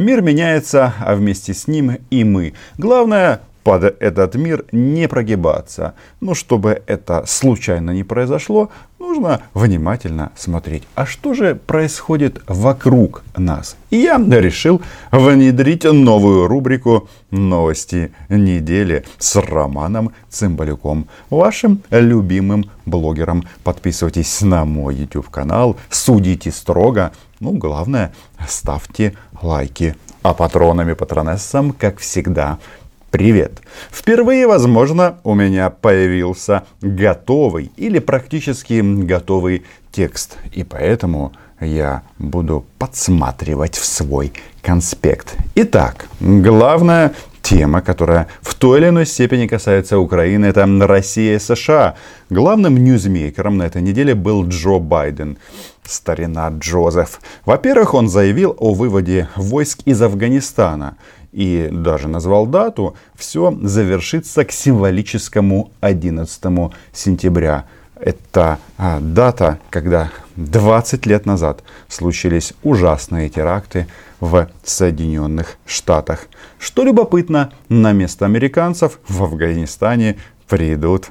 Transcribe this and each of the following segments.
Мир меняется, а вместе с ним и мы. Главное под этот мир не прогибаться. Но чтобы это случайно не произошло, нужно внимательно смотреть. А что же происходит вокруг нас? И я решил внедрить новую рубрику «Новости недели» с Романом Цымбалюком, вашим любимым блогером. Подписывайтесь на мой YouTube канал, судите строго. Ну, главное, ставьте лайки. А патронами патронессам, как всегда, Привет! Впервые, возможно, у меня появился готовый или практически готовый текст. И поэтому я буду подсматривать в свой конспект. Итак, главная тема, которая в той или иной степени касается Украины, это Россия и США. Главным ньюзмейкером на этой неделе был Джо Байден, старина Джозеф. Во-первых, он заявил о выводе войск из Афганистана и даже назвал дату, все завершится к символическому 11 сентября. Это а, дата, когда 20 лет назад случились ужасные теракты в Соединенных Штатах. Что любопытно, на место американцев в Афганистане придут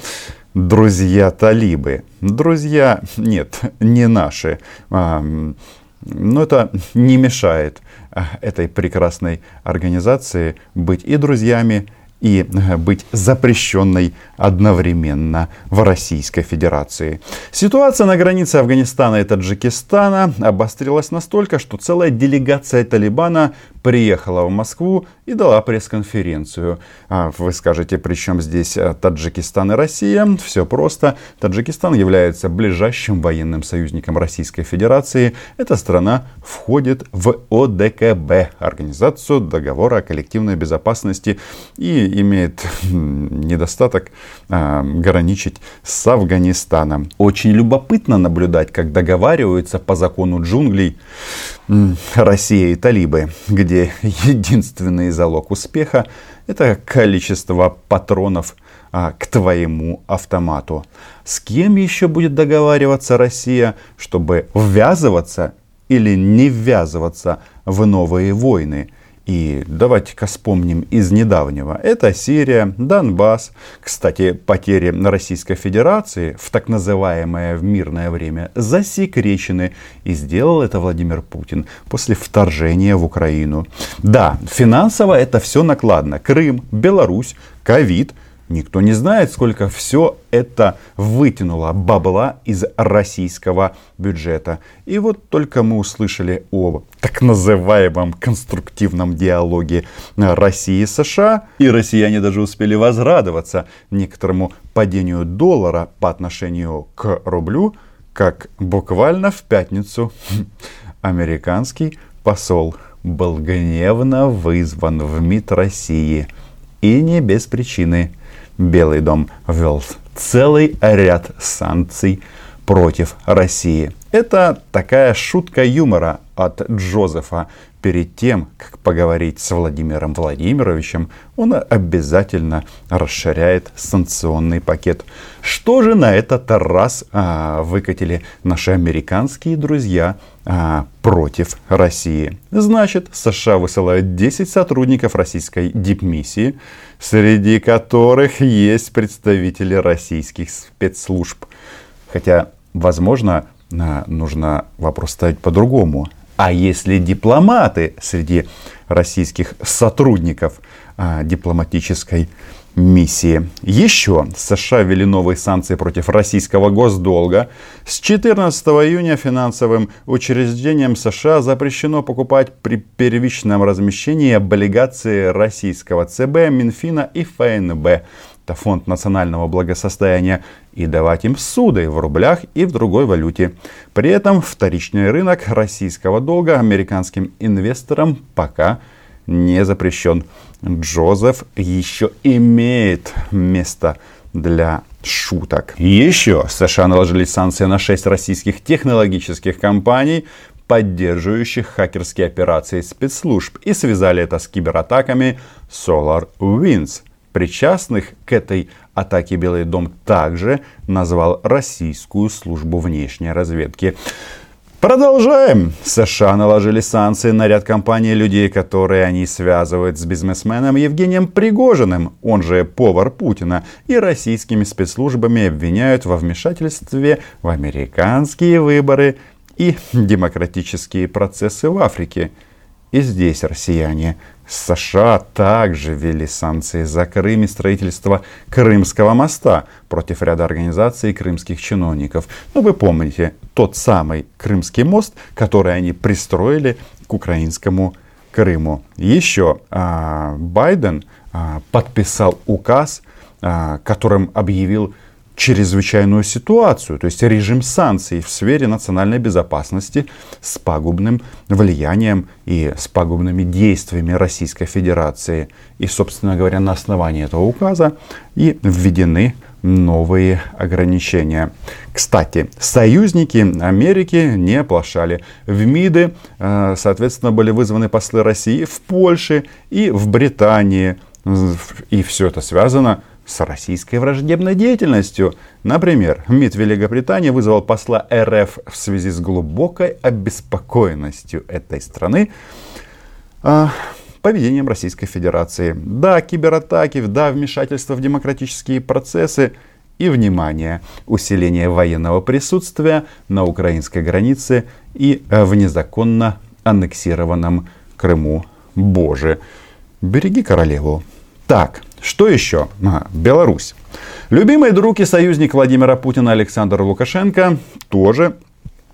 друзья талибы. Друзья, нет, не наши. Но это не мешает э, этой прекрасной организации быть и друзьями, и э, быть запрещенной одновременно в Российской Федерации. Ситуация на границе Афганистана и Таджикистана обострилась настолько, что целая делегация Талибана приехала в Москву и дала пресс-конференцию. А, вы скажете, при чем здесь э, Таджикистан и Россия? Все просто. Таджикистан является ближайшим военным союзником Российской Федерации. Эта страна входит в ОДКБ, Организацию договора о коллективной безопасности, и имеет недостаток а, граничить с Афганистаном. Очень любопытно наблюдать, как договариваются по закону джунглей Россия и талибы, где единственный залог успеха – это количество патронов а, к твоему автомату. С кем еще будет договариваться Россия, чтобы ввязываться или не ввязываться в новые войны – и давайте-ка вспомним из недавнего. Это Сирия, Донбасс. Кстати, потери Российской Федерации в так называемое в мирное время засекречены. И сделал это Владимир Путин после вторжения в Украину. Да, финансово это все накладно. Крым, Беларусь, ковид – Никто не знает, сколько все это вытянуло бабла из российского бюджета. И вот только мы услышали о так называемом конструктивном диалоге России и США, и россияне даже успели возрадоваться некоторому падению доллара по отношению к рублю, как буквально в пятницу американский посол был гневно вызван в МИД России. И не без причины. Белый дом ввел целый ряд санкций против России. Это такая шутка юмора от Джозефа. Перед тем, как поговорить с Владимиром Владимировичем, он обязательно расширяет санкционный пакет. Что же на этот раз а, выкатили наши американские друзья а, против России? Значит, США высылают 10 сотрудников российской дипмиссии, среди которых есть представители российских спецслужб. Хотя, возможно, нужно вопрос ставить по-другому. А если дипломаты среди российских сотрудников а, дипломатической миссии. Еще США ввели новые санкции против российского госдолга. С 14 июня финансовым учреждениям США запрещено покупать при первичном размещении облигации российского ЦБ, Минфина и ФНБ это фонд национального благосостояния, и давать им суды в рублях и в другой валюте. При этом вторичный рынок российского долга американским инвесторам пока не запрещен. Джозеф еще имеет место для шуток. Еще США наложили санкции на 6 российских технологических компаний, поддерживающих хакерские операции спецслужб, и связали это с кибератаками SolarWinds. Причастных к этой атаке Белый дом также назвал российскую службу внешней разведки. Продолжаем. США наложили санкции на ряд компаний людей, которые они связывают с бизнесменом Евгением Пригожиным, он же повар Путина, и российскими спецслужбами обвиняют во вмешательстве в американские выборы и демократические процессы в Африке. И здесь россияне США также ввели санкции за Крым и строительство Крымского моста против ряда организаций и крымских чиновников. Ну, вы помните, тот самый Крымский мост, который они пристроили к украинскому Крыму. Еще а, Байден а, подписал указ, а, которым объявил чрезвычайную ситуацию, то есть режим санкций в сфере национальной безопасности с пагубным влиянием и с пагубными действиями Российской Федерации. И, собственно говоря, на основании этого указа и введены новые ограничения. Кстати, союзники Америки не оплошали. В МИДы, э, соответственно, были вызваны послы России в Польше и в Британии. И все это связано с российской враждебной деятельностью. Например, МИД Великобритании вызвал посла РФ в связи с глубокой обеспокоенностью этой страны а, поведением Российской Федерации. Да, кибератаки, да, вмешательство в демократические процессы и, внимание, усиление военного присутствия на украинской границе и в незаконно аннексированном Крыму. Боже, береги королеву. Так, что еще? А, Беларусь. Любимый друг и союзник Владимира Путина Александр Лукашенко тоже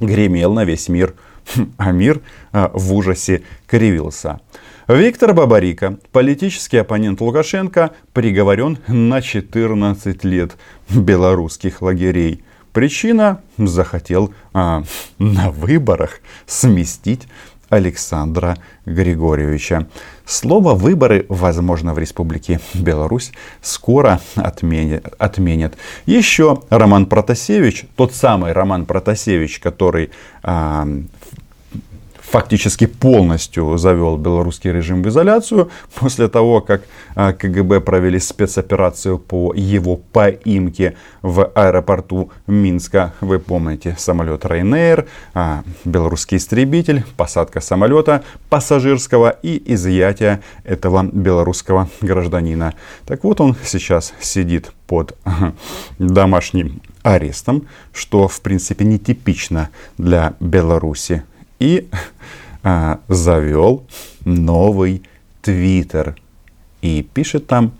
гремел на весь мир. Хм, а мир а, в ужасе кривился. Виктор Бабарика, политический оппонент Лукашенко, приговорен на 14 лет белорусских лагерей. Причина – захотел а, на выборах сместить Александра Григорьевича. Слово «выборы», возможно, в Республике Беларусь скоро отменят. Еще Роман Протасевич, тот самый Роман Протасевич, который а, фактически полностью завел белорусский режим в изоляцию после того, как а, КГБ провели спецоперацию по его поимке в аэропорту Минска. Вы помните, самолет Ryanair, а, белорусский истребитель, посадка самолета пассажирского и изъятие этого белорусского гражданина. Так вот, он сейчас сидит под домашним арестом, что в принципе нетипично для Беларуси и а, завел новый твиттер. И пишет там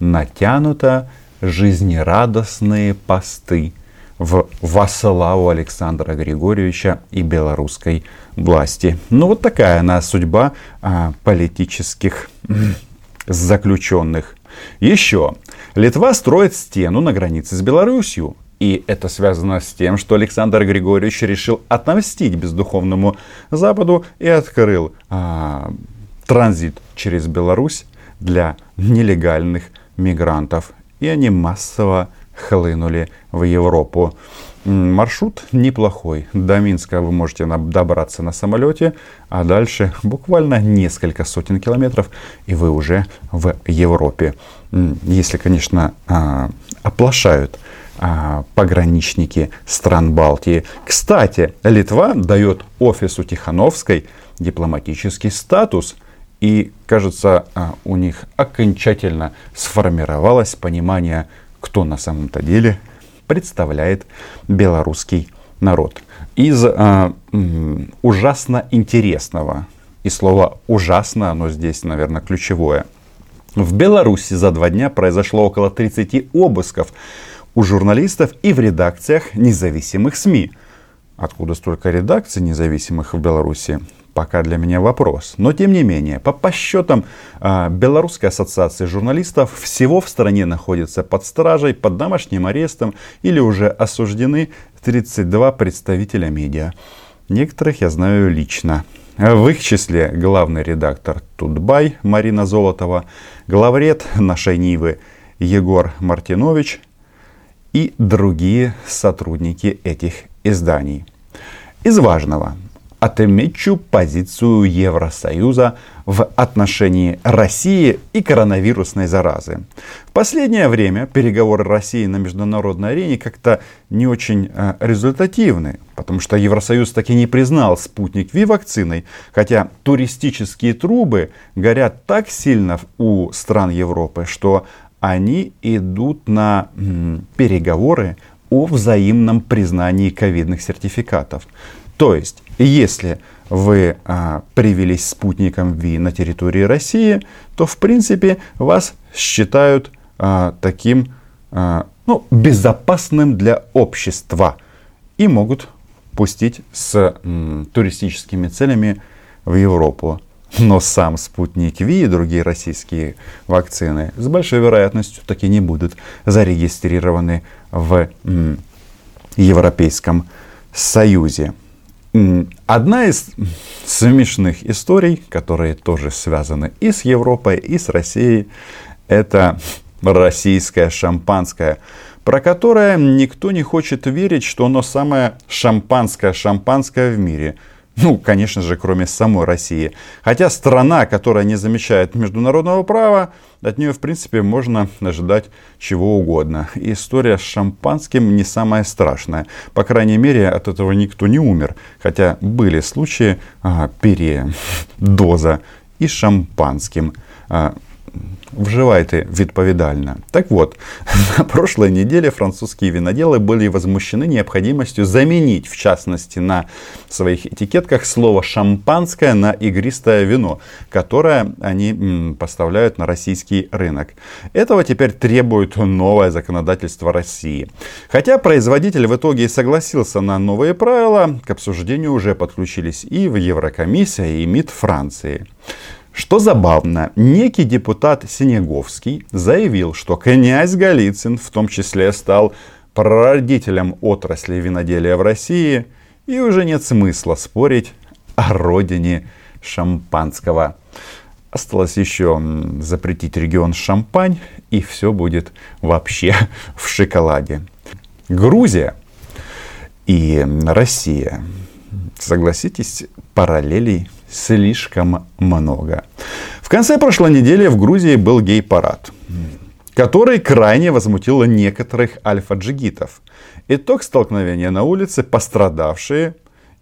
натянуто жизнерадостные посты в вассалаву Александра Григорьевича и белорусской власти. Ну вот такая она судьба а, политических заключенных. Еще. Литва строит стену на границе с Белоруссией. И это связано с тем, что Александр Григорьевич решил отомстить бездуховному Западу и открыл а, транзит через Беларусь для нелегальных мигрантов. И они массово хлынули в Европу. Маршрут неплохой. До Минска вы можете добраться на самолете, а дальше буквально несколько сотен километров, и вы уже в Европе. Если, конечно, а, оплошают а, пограничники стран Балтии. Кстати, Литва дает офису Тихановской дипломатический статус. И, кажется, а, у них окончательно сформировалось понимание, кто на самом-то деле представляет белорусский народ. Из а, ужасно интересного, и слово ужасно, оно здесь, наверное, ключевое. В Беларуси за два дня произошло около 30 обысков у журналистов и в редакциях независимых СМИ. Откуда столько редакций независимых в Беларуси? Пока для меня вопрос. Но тем не менее, по подсчетам э, Белорусской ассоциации журналистов, всего в стране находится под стражей, под домашним арестом или уже осуждены 32 представителя медиа. Некоторых я знаю лично. В их числе главный редактор Тутбай Марина Золотова, главред нашей Нивы Егор Мартинович – и другие сотрудники этих изданий. Из важного. отмечу позицию Евросоюза в отношении России и коронавирусной заразы. В последнее время переговоры России на международной арене как-то не очень э, результативны, потому что Евросоюз таки не признал спутник Ви вакциной, хотя туристические трубы горят так сильно у стран Европы, что они идут на переговоры о взаимном признании ковидных сертификатов. То есть, если вы а, привелись спутником ВИ на территории России, то в принципе вас считают а, таким а, ну, безопасным для общества и могут пустить с м, туристическими целями в Европу. Но сам спутник Ви и другие российские вакцины с большой вероятностью таки не будут зарегистрированы в Европейском Союзе. Одна из смешных историй, которые тоже связаны и с Европой, и с Россией, это российское шампанское, про которое никто не хочет верить, что оно самое шампанское-шампанское в мире – ну, конечно же, кроме самой России. Хотя страна, которая не замечает международного права, от нее, в принципе, можно ожидать чего угодно. И история с шампанским не самая страшная. По крайней мере, от этого никто не умер. Хотя были случаи а, передоза и шампанским. А, вживайте відповідально. Так вот, на прошлой неделе французские виноделы были возмущены необходимостью заменить, в частности, на своих этикетках слово «шампанское» на игристое вино, которое они поставляют на российский рынок. Этого теперь требует новое законодательство России. Хотя производитель в итоге согласился на новые правила, к обсуждению уже подключились и в Еврокомиссия, и МИД Франции. Что забавно, некий депутат Синеговский заявил, что князь Голицын в том числе стал прародителем отрасли виноделия в России, и уже нет смысла спорить о родине шампанского. Осталось еще запретить регион Шампань, и все будет вообще в шоколаде. Грузия и Россия, согласитесь, параллелей слишком много. В конце прошлой недели в Грузии был гей-парад, который крайне возмутил некоторых альфа-джигитов. Итог столкновения на улице, пострадавшие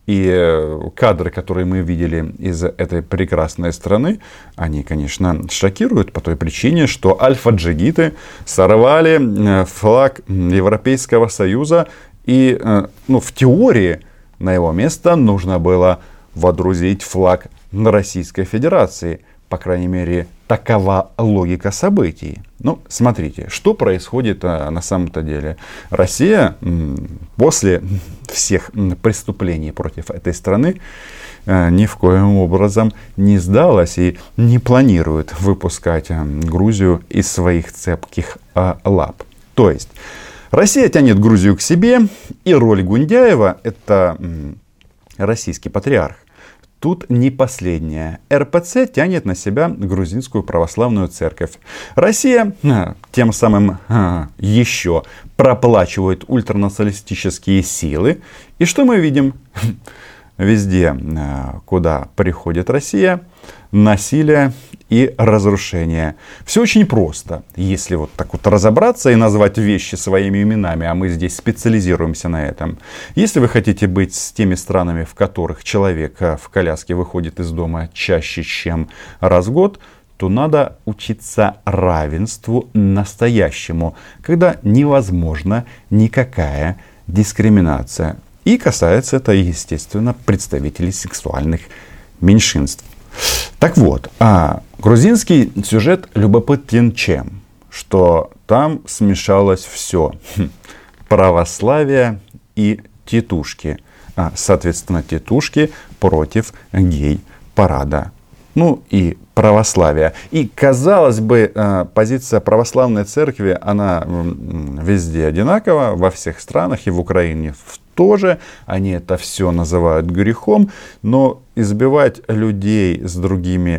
и э, кадры, которые мы видели из этой прекрасной страны, они, конечно, шокируют по той причине, что альфа-джигиты сорвали э, флаг Европейского Союза и, э, ну, в теории, на его место нужно было водрузить флаг на Российской Федерации. По крайней мере, такова логика событий. Ну, смотрите, что происходит а, на самом-то деле. Россия после всех преступлений против этой страны а, ни в коем образом не сдалась и не планирует выпускать а, Грузию из своих цепких лап. То есть, Россия тянет Грузию к себе, и роль Гундяева, это российский патриарх, Тут не последняя. РПЦ тянет на себя грузинскую православную церковь. Россия а, тем самым а, еще проплачивает ультранационалистические силы. И что мы видим? Везде, а, куда приходит Россия, насилие и разрушение. Все очень просто. Если вот так вот разобраться и назвать вещи своими именами, а мы здесь специализируемся на этом. Если вы хотите быть с теми странами, в которых человек э, в коляске выходит из дома чаще, чем раз в год, то надо учиться равенству настоящему, когда невозможна никакая дискриминация. И касается это, естественно, представителей сексуальных меньшинств. Так вот, а грузинский сюжет любопытен чем? Что там смешалось все. Хм. Православие и тетушки. А, соответственно, тетушки против гей-парада. Ну и православия. И, казалось бы, а, позиция православной церкви, она везде одинакова, во всех странах, и в Украине в тоже, они это все называют грехом, но избивать людей с, другими,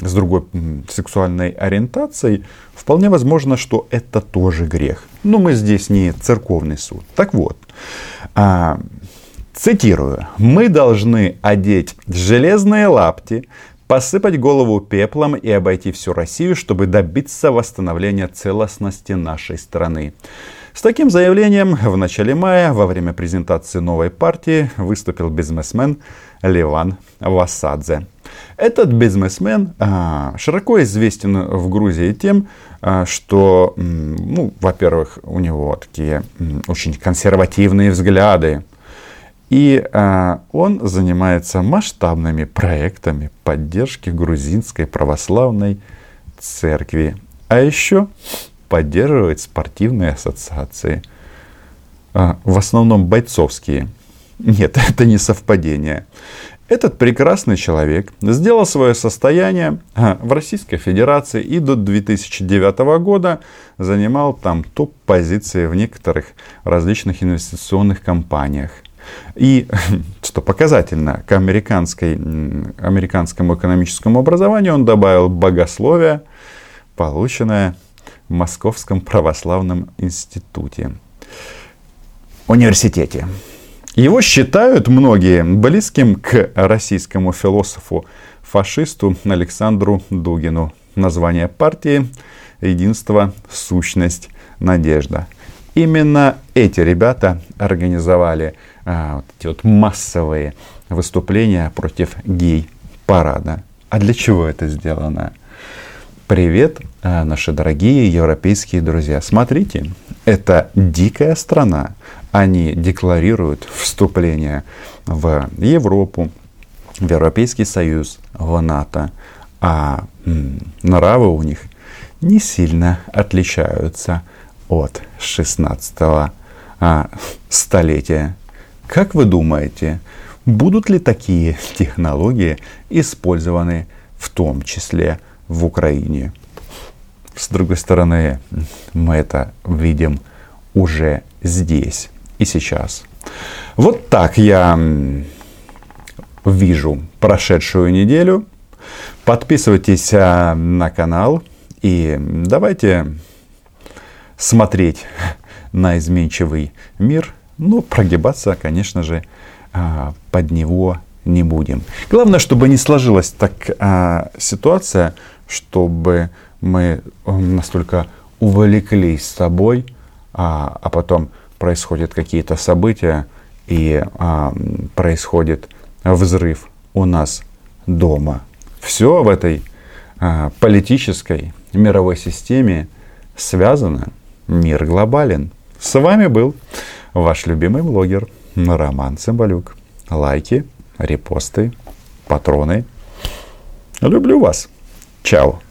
с другой сексуальной ориентацией, вполне возможно, что это тоже грех. Но мы здесь не церковный суд. Так вот, а, Цитирую. «Мы должны одеть железные лапти, посыпать голову пеплом и обойти всю Россию, чтобы добиться восстановления целостности нашей страны. С таким заявлением в начале мая во время презентации новой партии выступил бизнесмен Ливан Васадзе. Этот бизнесмен а, широко известен в Грузии тем, а, что, ну, во-первых, у него такие очень консервативные взгляды, и а, он занимается масштабными проектами поддержки грузинской православной церкви. А еще поддерживает спортивные ассоциации. А, в основном бойцовские. Нет, это не совпадение. Этот прекрасный человек сделал свое состояние а, в Российской Федерации и до 2009 года занимал там топ-позиции в некоторых различных инвестиционных компаниях. И, что показательно, к американской, американскому экономическому образованию он добавил богословие, полученное Московском православном институте, университете. Его считают многие близким к российскому философу-фашисту Александру Дугину. Название партии «Единство, сущность, надежда». Именно эти ребята организовали а, вот эти вот массовые выступления против гей-парада. А для чего это сделано? Привет, а, наши дорогие европейские друзья. Смотрите, это дикая страна. Они декларируют вступление в Европу, в Европейский Союз, в НАТО. А нравы у них не сильно отличаются от 16 а, столетия. Как вы думаете, будут ли такие технологии использованы в том числе Украине? С другой стороны, мы это видим уже здесь и сейчас. Вот так я вижу прошедшую неделю. Подписывайтесь а, на канал и давайте смотреть на изменчивый мир, но прогибаться, конечно же, а, под него не будем. Главное, чтобы не сложилась так а, ситуация, чтобы мы настолько увлеклись собой, а, а потом происходят какие-то события и а, происходит взрыв у нас дома. Все в этой а, политической мировой системе связано. Мир глобален. С вами был ваш любимый блогер Роман Цымбалюк. Лайки, репосты, патроны. Люблю вас. Чао.